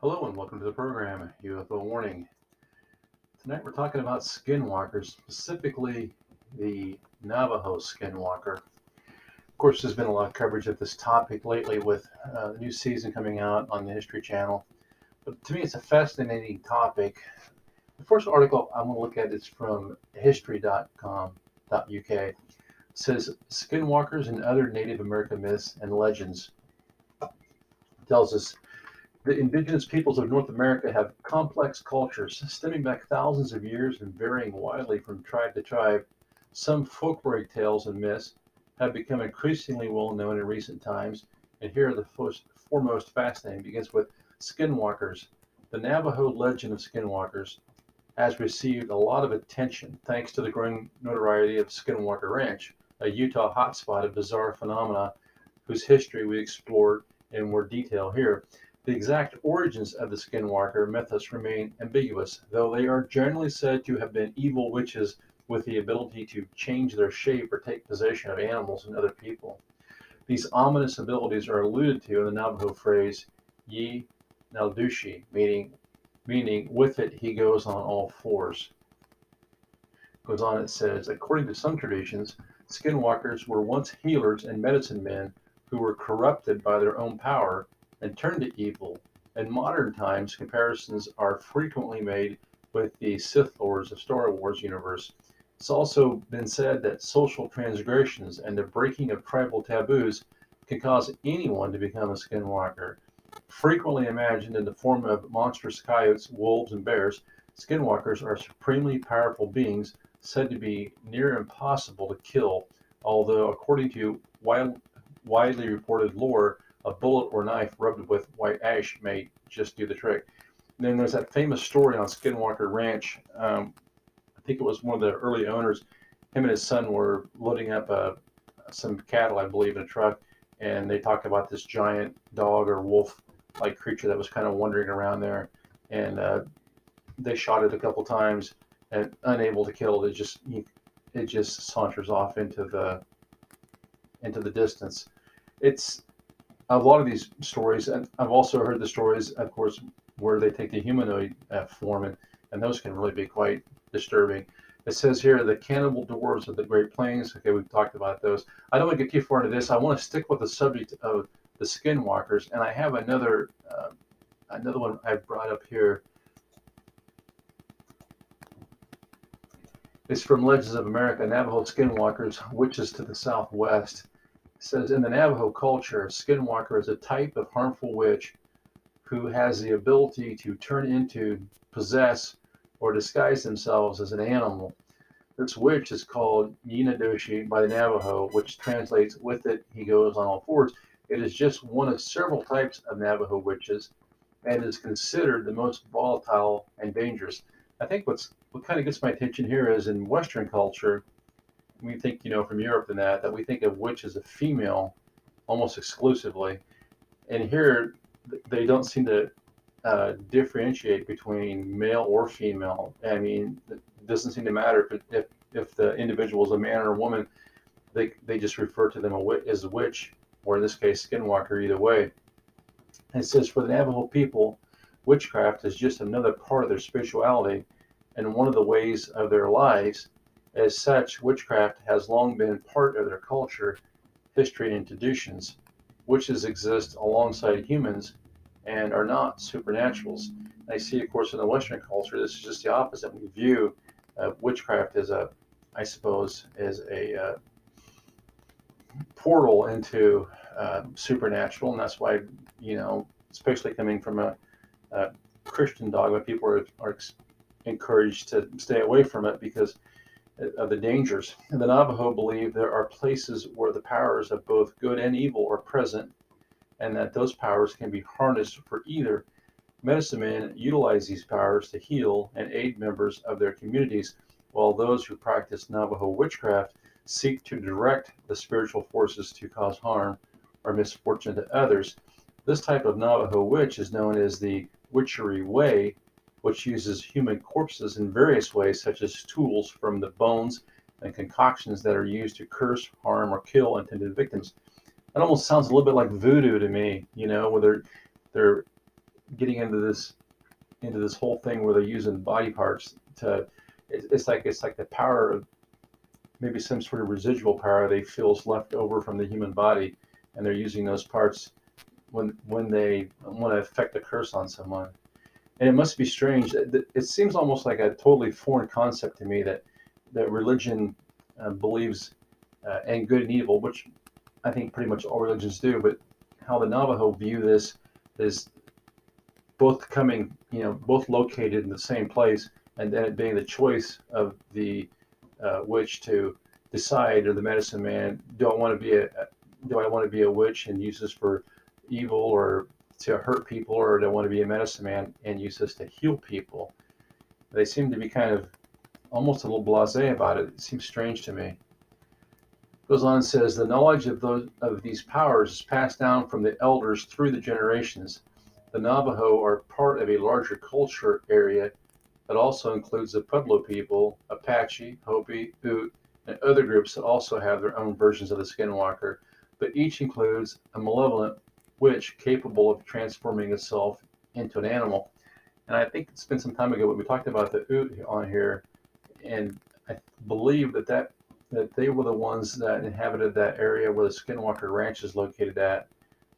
Hello and welcome to the program UFO Warning. Tonight we're talking about skinwalkers, specifically the Navajo skinwalker. Of course, there's been a lot of coverage of this topic lately with uh, the new season coming out on the History Channel. But to me, it's a fascinating topic. The first article I want to look at is from history.com.uk. It says Skinwalkers and Other Native American Myths and Legends. It tells us the indigenous peoples of North America have complex cultures stemming back thousands of years and varying widely from tribe to tribe. Some folkloric tales and myths have become increasingly well known in recent times, and here are the first, foremost fascinating. begins with Skinwalkers. The Navajo legend of Skinwalkers has received a lot of attention thanks to the growing notoriety of Skinwalker Ranch, a Utah hotspot of bizarre phenomena whose history we explored in more detail here. The exact origins of the Skinwalker mythos remain ambiguous, though they are generally said to have been evil witches with the ability to change their shape or take possession of animals and other people. These ominous abilities are alluded to in the Navajo phrase Yi Naldushi, meaning meaning with it he goes on all fours. Goes on, it says, according to some traditions, skinwalkers were once healers and medicine men who were corrupted by their own power and turned to evil. In modern times, comparisons are frequently made with the Sith Lords of Star Wars universe. It's also been said that social transgressions and the breaking of tribal taboos can cause anyone to become a skinwalker. Frequently imagined in the form of monstrous coyotes, wolves, and bears, skinwalkers are supremely powerful beings said to be near impossible to kill, although, according to wild, widely reported lore, a bullet or knife rubbed with white ash may just do the trick. And then there's that famous story on Skinwalker Ranch. Um, I think it was one of the early owners. Him and his son were loading up uh, some cattle, I believe, in a truck, and they talked about this giant dog or wolf like creature that was kind of wandering around there, and uh, they shot it a couple times and unable to kill it. It just it just saunters off into the into the distance. It's a lot of these stories, and I've also heard the stories, of course, where they take the humanoid uh, form, and, and those can really be quite disturbing. It says here the cannibal dwarves of the Great Plains. Okay, we've talked about those. I don't want to get too far into this. I want to stick with the subject of the skinwalkers, and I have another uh, another one I brought up here. It's from Legends of America, Navajo Skinwalkers, Witches to the Southwest. Says in the Navajo culture, skinwalker is a type of harmful witch who has the ability to turn into, possess, or disguise themselves as an animal. This witch is called Yinadoshi by the Navajo, which translates with it, he goes on all fours. It is just one of several types of Navajo witches and is considered the most volatile and dangerous. I think what's what kind of gets my attention here is in Western culture, we think, you know, from Europe and that, that we think of witch as a female almost exclusively. And here, they don't seem to uh, differentiate between male or female. I mean, it doesn't seem to matter if, if, if the individual is a man or a woman, they, they just refer to them as a witch, or in this case, skinwalker, either way. It says, for the Navajo people, witchcraft is just another part of their spirituality and one of the ways of their lives as such, witchcraft has long been part of their culture, history, and traditions. Witches exist alongside humans and are not supernaturals. I see, of course, in the Western culture, this is just the opposite. We view uh, witchcraft as a, I suppose, as a uh, portal into uh, supernatural, and that's why, you know, especially coming from a, a Christian dogma, people are, are encouraged to stay away from it because of the dangers. And the Navajo believe there are places where the powers of both good and evil are present, and that those powers can be harnessed for either. Medicine men utilize these powers to heal and aid members of their communities, while those who practice Navajo witchcraft seek to direct the spiritual forces to cause harm or misfortune to others. This type of Navajo witch is known as the Witchery Way, which uses human corpses in various ways, such as tools from the bones and concoctions that are used to curse, harm, or kill intended victims. It almost sounds a little bit like voodoo to me, you know, where they're they're getting into this into this whole thing where they're using body parts to it's like it's like the power of maybe some sort of residual power they feel is left over from the human body and they're using those parts when when they want to affect a curse on someone and it must be strange it seems almost like a totally foreign concept to me that that religion uh, believes uh, in good and evil which i think pretty much all religions do but how the navajo view this is both coming you know both located in the same place and then it being the choice of the uh, witch to decide, or the medicine man, do I want to be a do I want to be a witch and use this for evil or to hurt people, or I want to be a medicine man and use this to heal people? They seem to be kind of almost a little blasé about it. It seems strange to me. Goes on and says the knowledge of those of these powers is passed down from the elders through the generations. The Navajo are part of a larger culture area that also includes the Pueblo people, Apache, Hopi, Ute, and other groups that also have their own versions of the skinwalker, but each includes a malevolent witch capable of transforming itself into an animal. And I think it's been some time ago, but we talked about the Ute on here, and I believe that, that that they were the ones that inhabited that area where the Skinwalker Ranch is located at.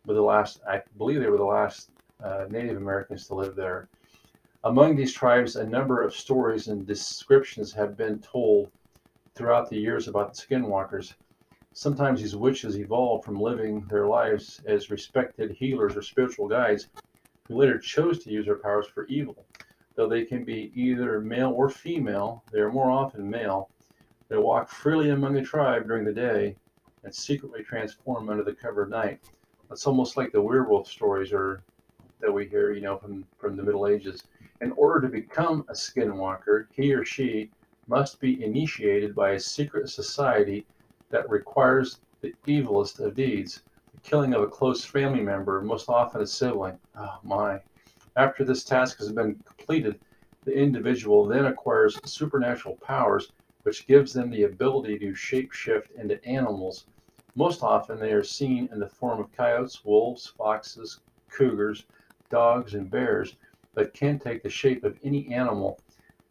Were the last, I believe they were the last uh, Native Americans to live there. Among these tribes, a number of stories and descriptions have been told throughout the years about the skinwalkers. Sometimes these witches evolved from living their lives as respected healers or spiritual guides who later chose to use their powers for evil. Though they can be either male or female, they are more often male. They walk freely among the tribe during the day and secretly transform under the cover of night. It's almost like the werewolf stories or that we hear, you know, from, from the Middle Ages. In order to become a skinwalker, he or she must be initiated by a secret society that requires the evilest of deeds, the killing of a close family member, most often a sibling. Oh my. After this task has been completed, the individual then acquires supernatural powers, which gives them the ability to shapeshift into animals. Most often, they are seen in the form of coyotes, wolves, foxes, cougars, dogs, and bears but can take the shape of any animal.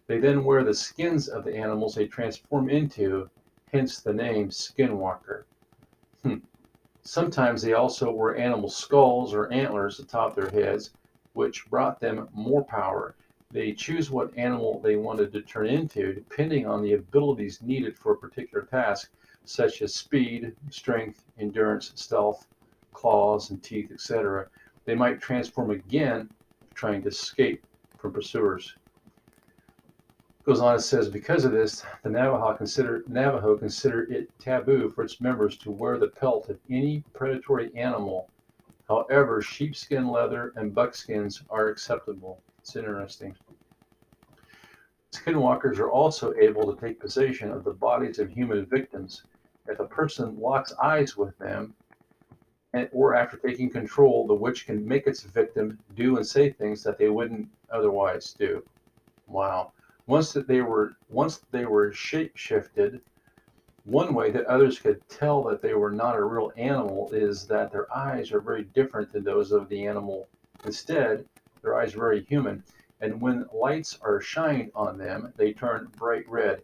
They then wear the skins of the animals they transform into, hence the name skinwalker. Hmm. Sometimes they also wore animal skulls or antlers atop their heads, which brought them more power. They choose what animal they wanted to turn into depending on the abilities needed for a particular task, such as speed, strength, endurance, stealth, claws, and teeth, etc. They might transform again trying to escape from pursuers. Goes on and says, because of this, the Navajo consider Navajo consider it taboo for its members to wear the pelt of any predatory animal. However, sheepskin leather and buckskins are acceptable. It's interesting. Skinwalkers are also able to take possession of the bodies of human victims. If a person locks eyes with them, and, or after taking control, the witch can make its victim do and say things that they wouldn't otherwise do. Wow. Once that they were once they were shape shifted, one way that others could tell that they were not a real animal is that their eyes are very different than those of the animal. Instead, their eyes are very human, and when lights are shined on them, they turn bright red.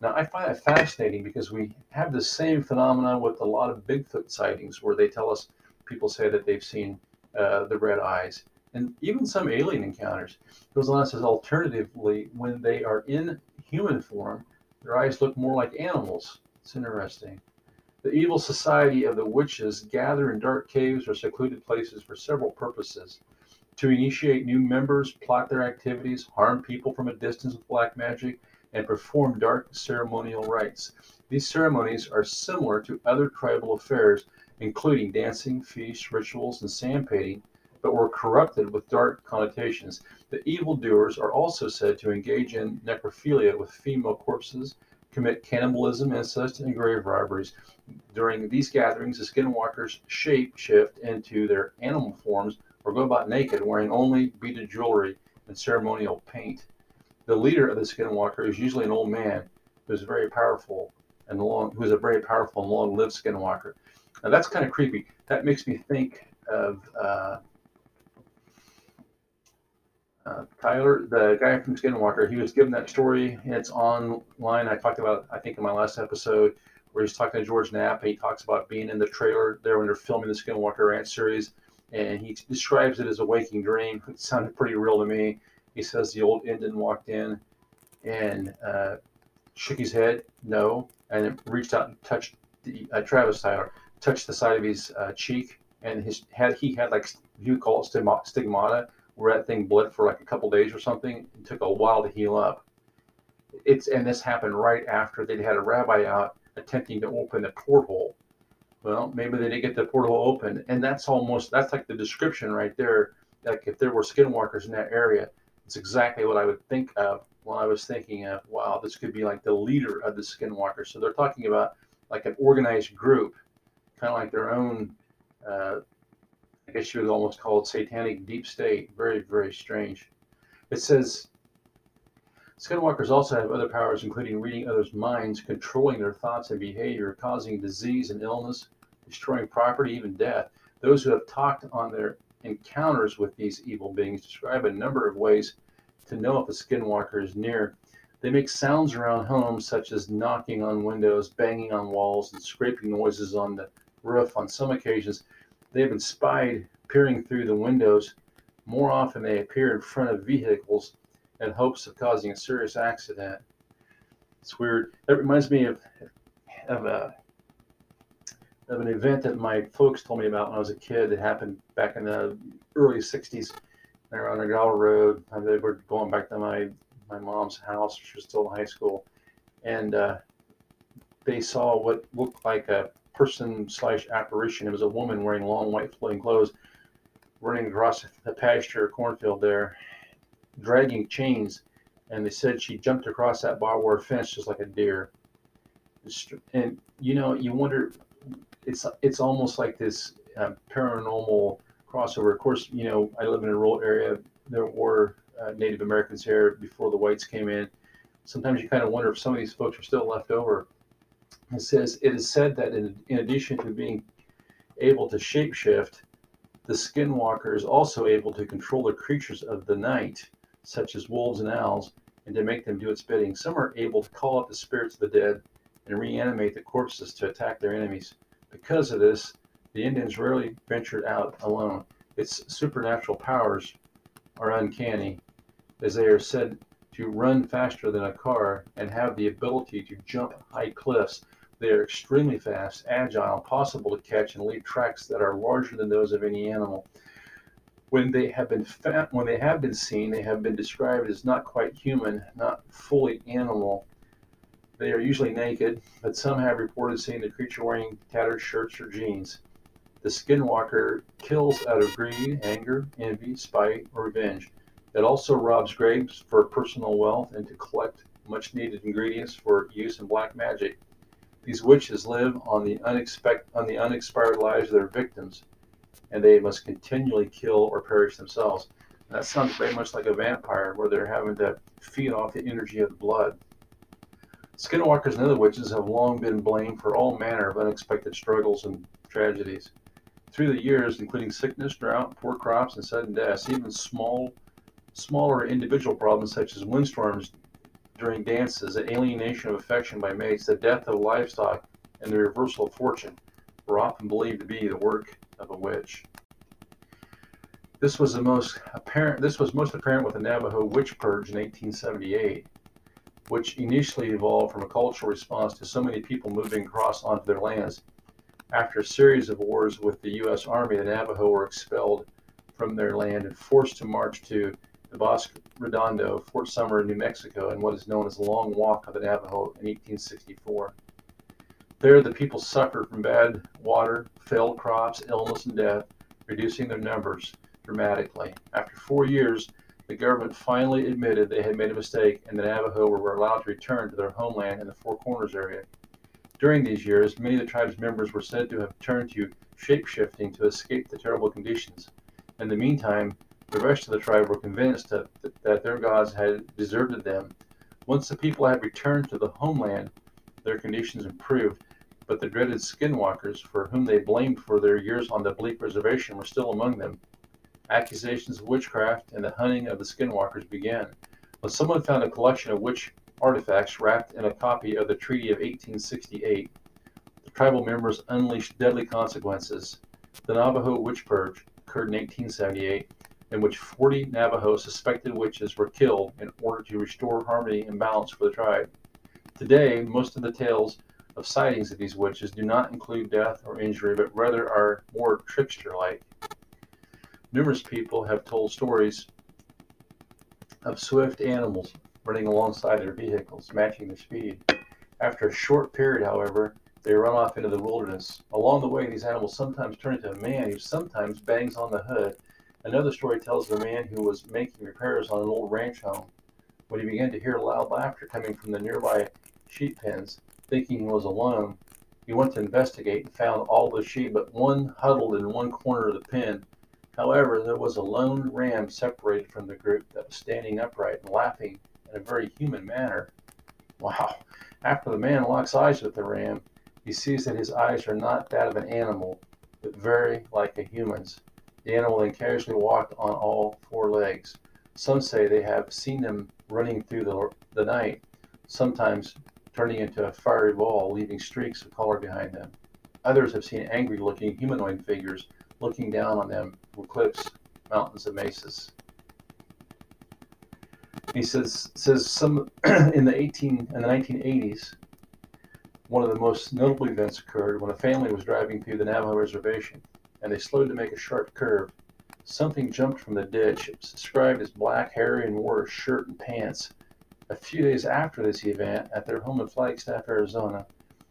Now, I find it fascinating because we have the same phenomenon with a lot of Bigfoot sightings where they tell us people say that they've seen uh, the red eyes and even some alien encounters. Goes on and says, alternatively, when they are in human form, their eyes look more like animals. It's interesting. The evil society of the witches gather in dark caves or secluded places for several purposes to initiate new members, plot their activities, harm people from a distance with black magic, and perform dark ceremonial rites. These ceremonies are similar to other tribal affairs including dancing, feasts, rituals, and sand painting, but were corrupted with dark connotations. The evildoers are also said to engage in necrophilia with female corpses, commit cannibalism, incest, and grave robberies. During these gatherings, the skinwalkers shape shift into their animal forms or go about naked, wearing only beaded jewelry and ceremonial paint. The leader of the skinwalker is usually an old man who is very powerful and long, who is a very powerful and long-lived skinwalker. Now that's kind of creepy. That makes me think of uh, uh, Tyler, the guy from Skinwalker. He was given that story. It's online. I talked about, I think, in my last episode, where he's talking to George Knapp. And he talks about being in the trailer there when they're filming the Skinwalker Ranch series, and he describes it as a waking dream. It sounded pretty real to me. He says the old Indian walked in and uh, shook his head, no, and reached out and touched the, uh, Travis Tyler, touched the side of his uh, cheek, and his had he had like you call it stigmata, where that thing bled for like a couple days or something. It took a while to heal up. It's and this happened right after they'd had a rabbi out attempting to open a porthole. Well, maybe they didn't get the porthole open, and that's almost that's like the description right there. Like if there were skinwalkers in that area, it's exactly what I would think of when I was thinking of, wow, this could be like the leader of the skinwalkers. So they're talking about like an organized group, kind of like their own, uh, guess you would almost call it satanic deep state. Very, very strange. It says skinwalkers also have other powers, including reading others' minds, controlling their thoughts and behavior, causing disease and illness, destroying property, even death. Those who have talked on their encounters with these evil beings describe a number of ways to know if a skinwalker is near. They make sounds around homes, such as knocking on windows, banging on walls, and scraping noises on the roof. On some occasions, they have been spied peering through the windows. More often, they appear in front of vehicles in hopes of causing a serious accident. It's weird. That reminds me of of a of an event that my folks told me about when I was a kid. It happened back in the early '60s. They were on a gravel road. They were going back to my my mom's house. She was still in high school, and uh, they saw what looked like a person slash apparition. It was a woman wearing long white flowing clothes, running across the pasture cornfield there, dragging chains. And they said she jumped across that barbed wire fence just like a deer. And you know, you wonder. It's it's almost like this uh, paranormal crossover. Of course, you know, I live in a rural area. There were uh, Native Americans here before the whites came in. Sometimes you kind of wonder if some of these folks are still left over. It says it is said that in, in addition to being able to shapeshift, the skinwalker is also able to control the creatures of the night, such as wolves and owls, and to make them do its bidding. Some are able to call up the spirits of the dead and reanimate the corpses to attack their enemies. Because of this, the Indians rarely ventured out alone. Its supernatural powers are uncanny, as they are said to run faster than a car and have the ability to jump high cliffs. They are extremely fast, agile, possible to catch, and leave tracks that are larger than those of any animal. When they have been fa- when they have been seen, they have been described as not quite human, not fully animal. They are usually naked, but some have reported seeing the creature wearing tattered shirts or jeans. The skinwalker kills out of greed, anger, envy, spite, or revenge. It also robs graves for personal wealth and to collect much needed ingredients for use in black magic. These witches live on the, unexpect- on the unexpired lives of their victims, and they must continually kill or perish themselves. And that sounds very much like a vampire, where they're having to feed off the energy of the blood. Skinwalkers and other witches have long been blamed for all manner of unexpected struggles and tragedies through the years, including sickness, drought, poor crops, and sudden deaths, even small, smaller individual problems such as windstorms during dances, the alienation of affection by mates, the death of livestock, and the reversal of fortune were often believed to be the work of a witch. This was the most apparent. This was most apparent with the Navajo witch purge in 1878, which initially evolved from a cultural response to so many people moving across onto their lands after a series of wars with the U.S. Army, the Navajo were expelled from their land and forced to march to the Bosque Redondo, Fort Sumner, New Mexico, in what is known as the Long Walk of the Navajo in 1864. There, the people suffered from bad water, failed crops, illness, and death, reducing their numbers dramatically. After four years, the government finally admitted they had made a mistake and the Navajo were allowed to return to their homeland in the Four Corners area. During these years, many of the tribe's members were said to have turned to shape-shifting to escape the terrible conditions. In the meantime, the rest of the tribe were convinced that, that their gods had deserted them. Once the people had returned to the homeland, their conditions improved, but the dreaded skinwalkers, for whom they blamed for their years on the bleak reservation, were still among them. Accusations of witchcraft and the hunting of the skinwalkers began. When someone found a collection of witch artifacts wrapped in a copy of the Treaty of 1868, the tribal members unleashed deadly consequences. The Navajo Witch Purge occurred in 1878, in which 40 Navajo suspected witches were killed in order to restore harmony and balance for the tribe. Today, most of the tales of sightings of these witches do not include death or injury, but rather are more trickster like. Numerous people have told stories of swift animals running alongside their vehicles, matching their speed. After a short period, however, they run off into the wilderness. Along the way, these animals sometimes turn into a man who sometimes bangs on the hood. Another story tells of a man who was making repairs on an old ranch home. When he began to hear loud laughter coming from the nearby sheep pens, thinking he was alone, he went to investigate and found all the sheep but one huddled in one corner of the pen. However, there was a lone ram separated from the group that was standing upright and laughing in a very human manner. Wow. After the man locks eyes with the ram, he sees that his eyes are not that of an animal, but very like a human's. The animal then casually walked on all four legs. Some say they have seen them running through the, the night, sometimes turning into a fiery ball, leaving streaks of color behind them. Others have seen angry looking humanoid figures looking down on them from cliffs, mountains, and mesas. He says says some in the 18 in the 1980s, one of the most notable events occurred when a family was driving through the Navajo reservation, and they slowed to make a sharp curve. Something jumped from the ditch. It was described as black, hairy, and wore a shirt and pants. A few days after this event, at their home in Flagstaff, Arizona,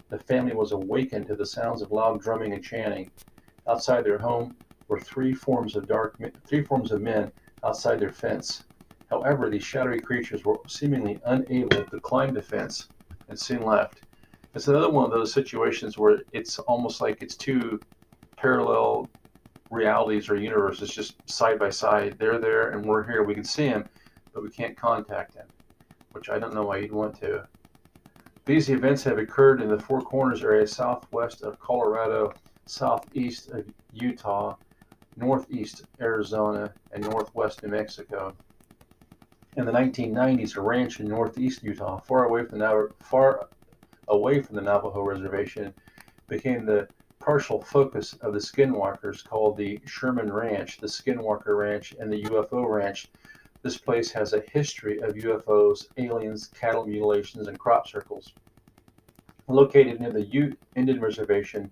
the family was awakened to the sounds of loud drumming and chanting. Outside their home were three forms of dark, three forms of men outside their fence. However, these shadowy creatures were seemingly unable to climb the fence and soon left. It's another one of those situations where it's almost like it's two parallel realities or universes just side by side. They're there and we're here. We can see them, but we can't contact them, which I don't know why you'd want to. These events have occurred in the Four Corners area southwest of Colorado, southeast of Utah, northeast Arizona, and northwest New Mexico. In the 1990s, a ranch in northeast Utah, far away from the far away from the Navajo reservation, became the partial focus of the skinwalkers called the Sherman Ranch, the Skinwalker Ranch, and the UFO Ranch. This place has a history of UFOs, aliens, cattle mutilations, and crop circles. Located near the Ute Indian Reservation,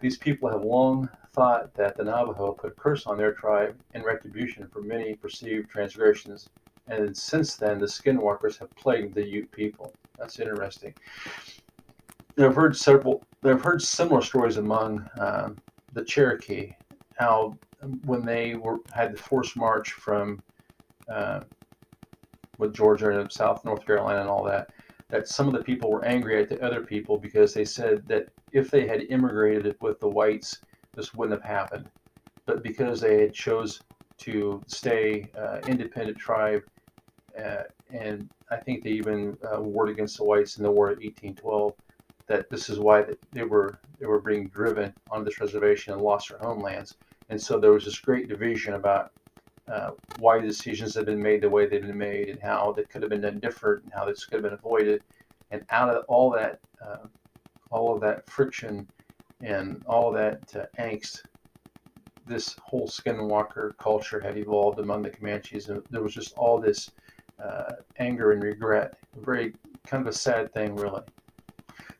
these people have long thought that the Navajo put a curse on their tribe in retribution for many perceived transgressions and since then the skinwalkers have plagued the Ute people. That's interesting. I've heard several. I've heard similar stories among uh, the Cherokee, how when they were had the forced march from uh, with Georgia and South North Carolina and all that, that some of the people were angry at the other people because they said that if they had immigrated with the whites, this wouldn't have happened. But because they had chose to stay uh, independent tribe uh, and I think they even uh, warred against the whites in the War of 1812. That this is why they were they were being driven on this reservation and lost their homelands. And so there was this great division about uh, why decisions had been made the way they'd been made, and how they could have been done different, and how this could have been avoided. And out of all that, uh, all of that friction, and all that uh, angst, this whole skinwalker culture had evolved among the Comanches, and there was just all this uh, anger and regret. A very kind of a sad thing, really.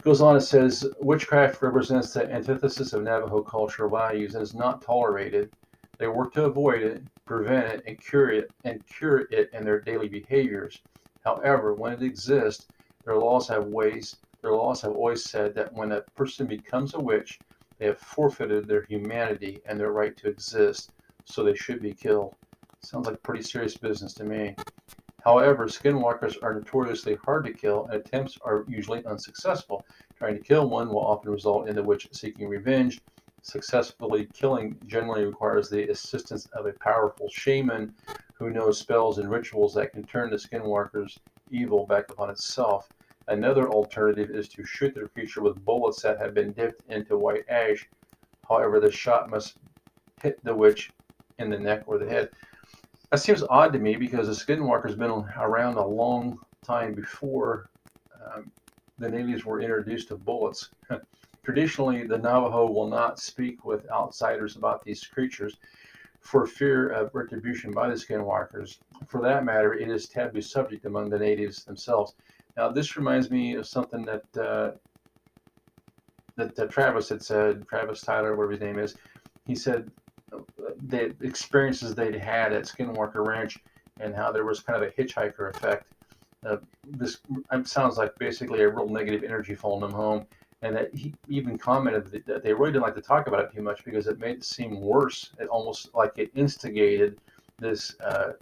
Goes on, it says, witchcraft represents the antithesis of Navajo cultural values and is not tolerated. They work to avoid it, prevent it, and cure it, and cure it in their daily behaviors. However, when it exists, their laws have ways Their laws have always said that when a person becomes a witch, they have forfeited their humanity and their right to exist, so they should be killed. Sounds like pretty serious business to me. However, skinwalkers are notoriously hard to kill, and attempts are usually unsuccessful. Trying to kill one will often result in the witch seeking revenge. Successfully killing generally requires the assistance of a powerful shaman who knows spells and rituals that can turn the skinwalker's evil back upon itself. Another alternative is to shoot the creature with bullets that have been dipped into white ash. However, the shot must hit the witch in the neck or the head. That seems odd to me because the skinwalker's been around a long time before um, the natives were introduced to bullets. Traditionally, the Navajo will not speak with outsiders about these creatures for fear of retribution by the skinwalkers. For that matter, it is taboo subject among the natives themselves. Now, this reminds me of something that uh, that uh, Travis had said. Travis Tyler, whatever his name is, he said the experiences they'd had at Skinwalker Ranch and how there was kind of a hitchhiker effect. Uh, this sounds like basically a real negative energy following them home. And that he even commented that they really didn't like to talk about it too much because it made it seem worse. It almost like it instigated this uh,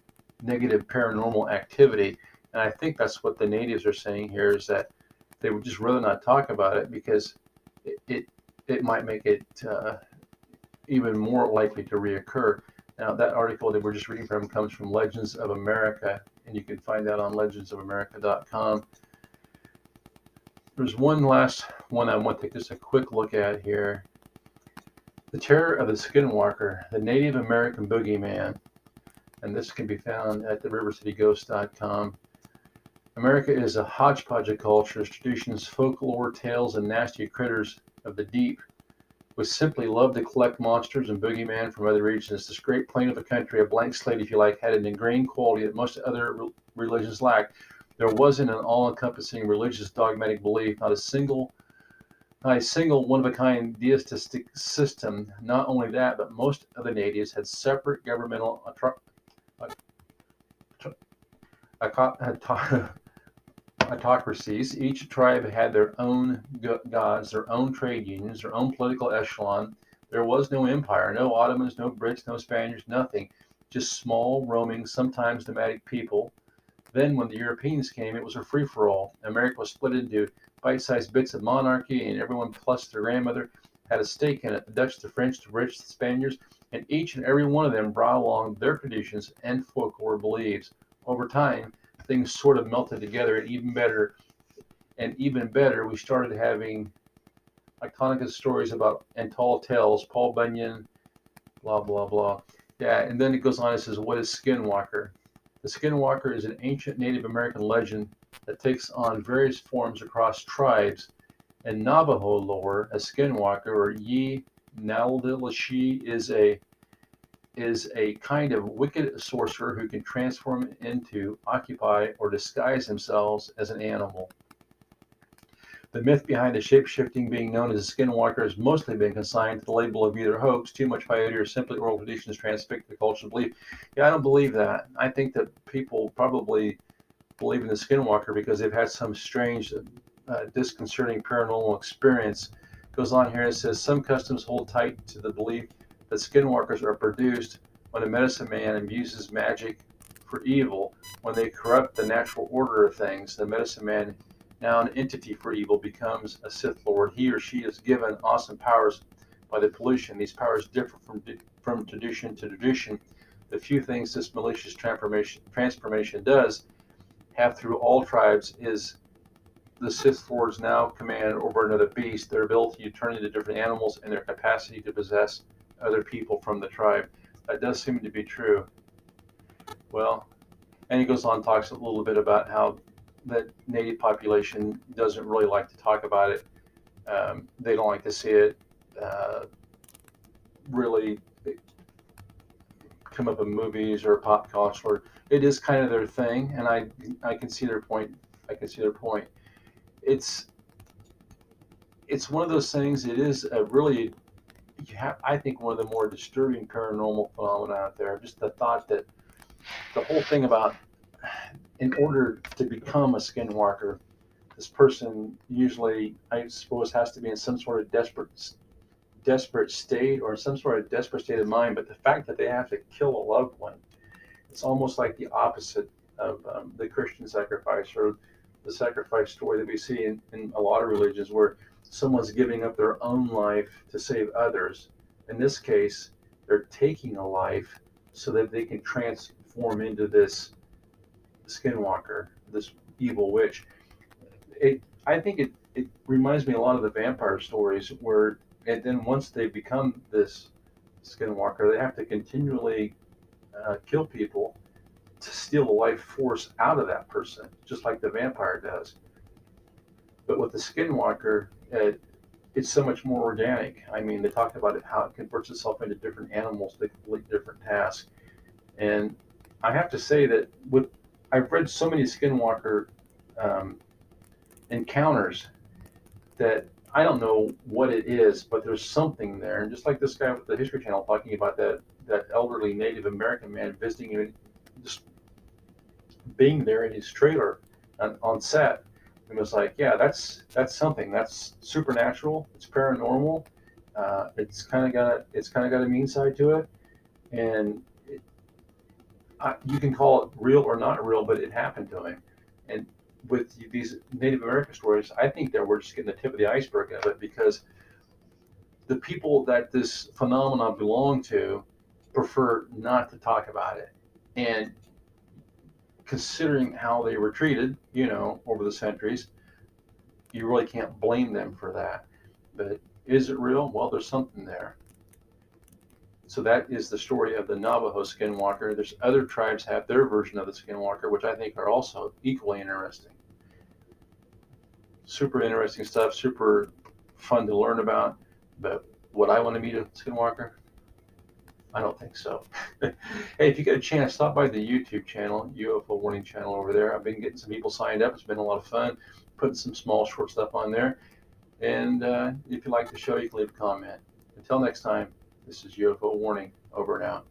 negative paranormal activity. And I think that's what the natives are saying here is that they would just rather not talk about it because it, it, it might make it uh, even more likely to reoccur. Now, that article that we're just reading from comes from Legends of America, and you can find that on legendsofamerica.com. There's one last one I want to take just a quick look at here. The Terror of the Skinwalker, the Native American Boogeyman. And this can be found at the rivercityghost.com. America is a hodgepodge of cultures, traditions, folklore, tales, and nasty critters of the deep would simply love to collect monsters and boogeyman from other regions. This great plain of a country, a blank slate, if you like, had an ingrained quality that most other religions lacked. There wasn't an all-encompassing religious dogmatic belief, not a single not a single one-of-a-kind deistic system. Not only that, but most of the natives had separate governmental autocracies. Each tribe had their own gods, their own trade unions, their own political echelon. There was no empire, no Ottomans, no Brits, no Spaniards, nothing. Just small, roaming, sometimes nomadic people. Then, when the Europeans came, it was a free for all. America was split into bite sized bits of monarchy, and everyone plus their grandmother had a stake in it the Dutch, the French, the British, the Spaniards, and each and every one of them brought along their traditions and folklore beliefs. Over time, things sort of melted together and even better. And even better we started having iconic stories about and tall tales paul bunyan blah blah blah. Yeah and then it goes on and says what is skinwalker? The skinwalker is an ancient native american legend that takes on various forms across tribes. In navajo lore a skinwalker or yi naldilishi is a is a kind of wicked sorcerer who can transform into, occupy, or disguise themselves as an animal. The myth behind the shape-shifting being known as a skinwalker has mostly been consigned to the label of either hoax, too much piety, or simply oral traditions transfixed the cultural belief. Yeah, I don't believe that. I think that people probably believe in the skinwalker because they've had some strange, uh, disconcerting paranormal experience. Goes on here and says some customs hold tight to the belief that skinwalkers are produced when a medicine man abuses magic for evil. When they corrupt the natural order of things, the medicine man, now an entity for evil, becomes a Sith Lord. He or she is given awesome powers by the pollution. These powers differ from, from tradition to tradition. The few things this malicious transformation, transformation does have through all tribes is the Sith Lords now command over another beast, their ability to turn into different animals, and their capacity to possess other people from the tribe. That does seem to be true. Well, and he goes on talks a little bit about how the native population doesn't really like to talk about it. Um, they don't like to see it uh, really come up in movies or pop culture. It is kind of their thing, and I I can see their point. I can see their point. It's it's one of those things. It is a really you have, I think, one of the more disturbing paranormal phenomena out there. Just the thought that the whole thing about, in order to become a skinwalker, This person usually, I suppose, has to be in some sort of desperate desperate state or some sort of desperate state of mind. But the fact that they have to kill a loved one, it's almost like the opposite of um, the Christian sacrifice or the sacrifice story that we see in, in a lot of religions where someone's giving up their own life to save others. In this case, they're taking a life so that they can transform into this skinwalker, this evil witch. It, I think it, it reminds me a lot of the vampire stories where, and then once they become this skinwalker, they have to continually uh, kill people to steal the life force out of that person, just like the vampire does. But with the skinwalker, it, it's so much more organic. I mean, they talked about it, how it converts itself into different animals to complete different tasks. And I have to say that with I've read so many skinwalker um, encounters that I don't know what it is, but there's something there. And just like this guy with the History Channel talking about that that elderly Native American man visiting him, just being there in his trailer on, on set, and was like, yeah, that's that's something. That's supernatural. It's paranormal. Uh, it's kind of got it's kind of got a mean side to it, and it, I, you can call it real or not real, but it happened to him. And with these Native American stories, I think that we're just getting the tip of the iceberg of it because the people that this phenomenon belong to prefer not to talk about it. And considering how they were treated, you know, over the centuries, you really can't blame them for that. But is it real? Well, there's something there. So that is the story of the Navajo skinwalker. There's other tribes have their version of the skinwalker, which I think are also equally interesting. Super interesting stuff, super fun to learn about. But would I want to meet a skinwalker? I don't think so. hey, if you get a chance, stop by the YouTube channel, UFO Warning channel over there. I've been getting some people signed up. It's been a lot of fun putting some small short stuff on there. And uh, if you like the show, you can leave a comment. Until next time, this is UFO Warning. Over and out.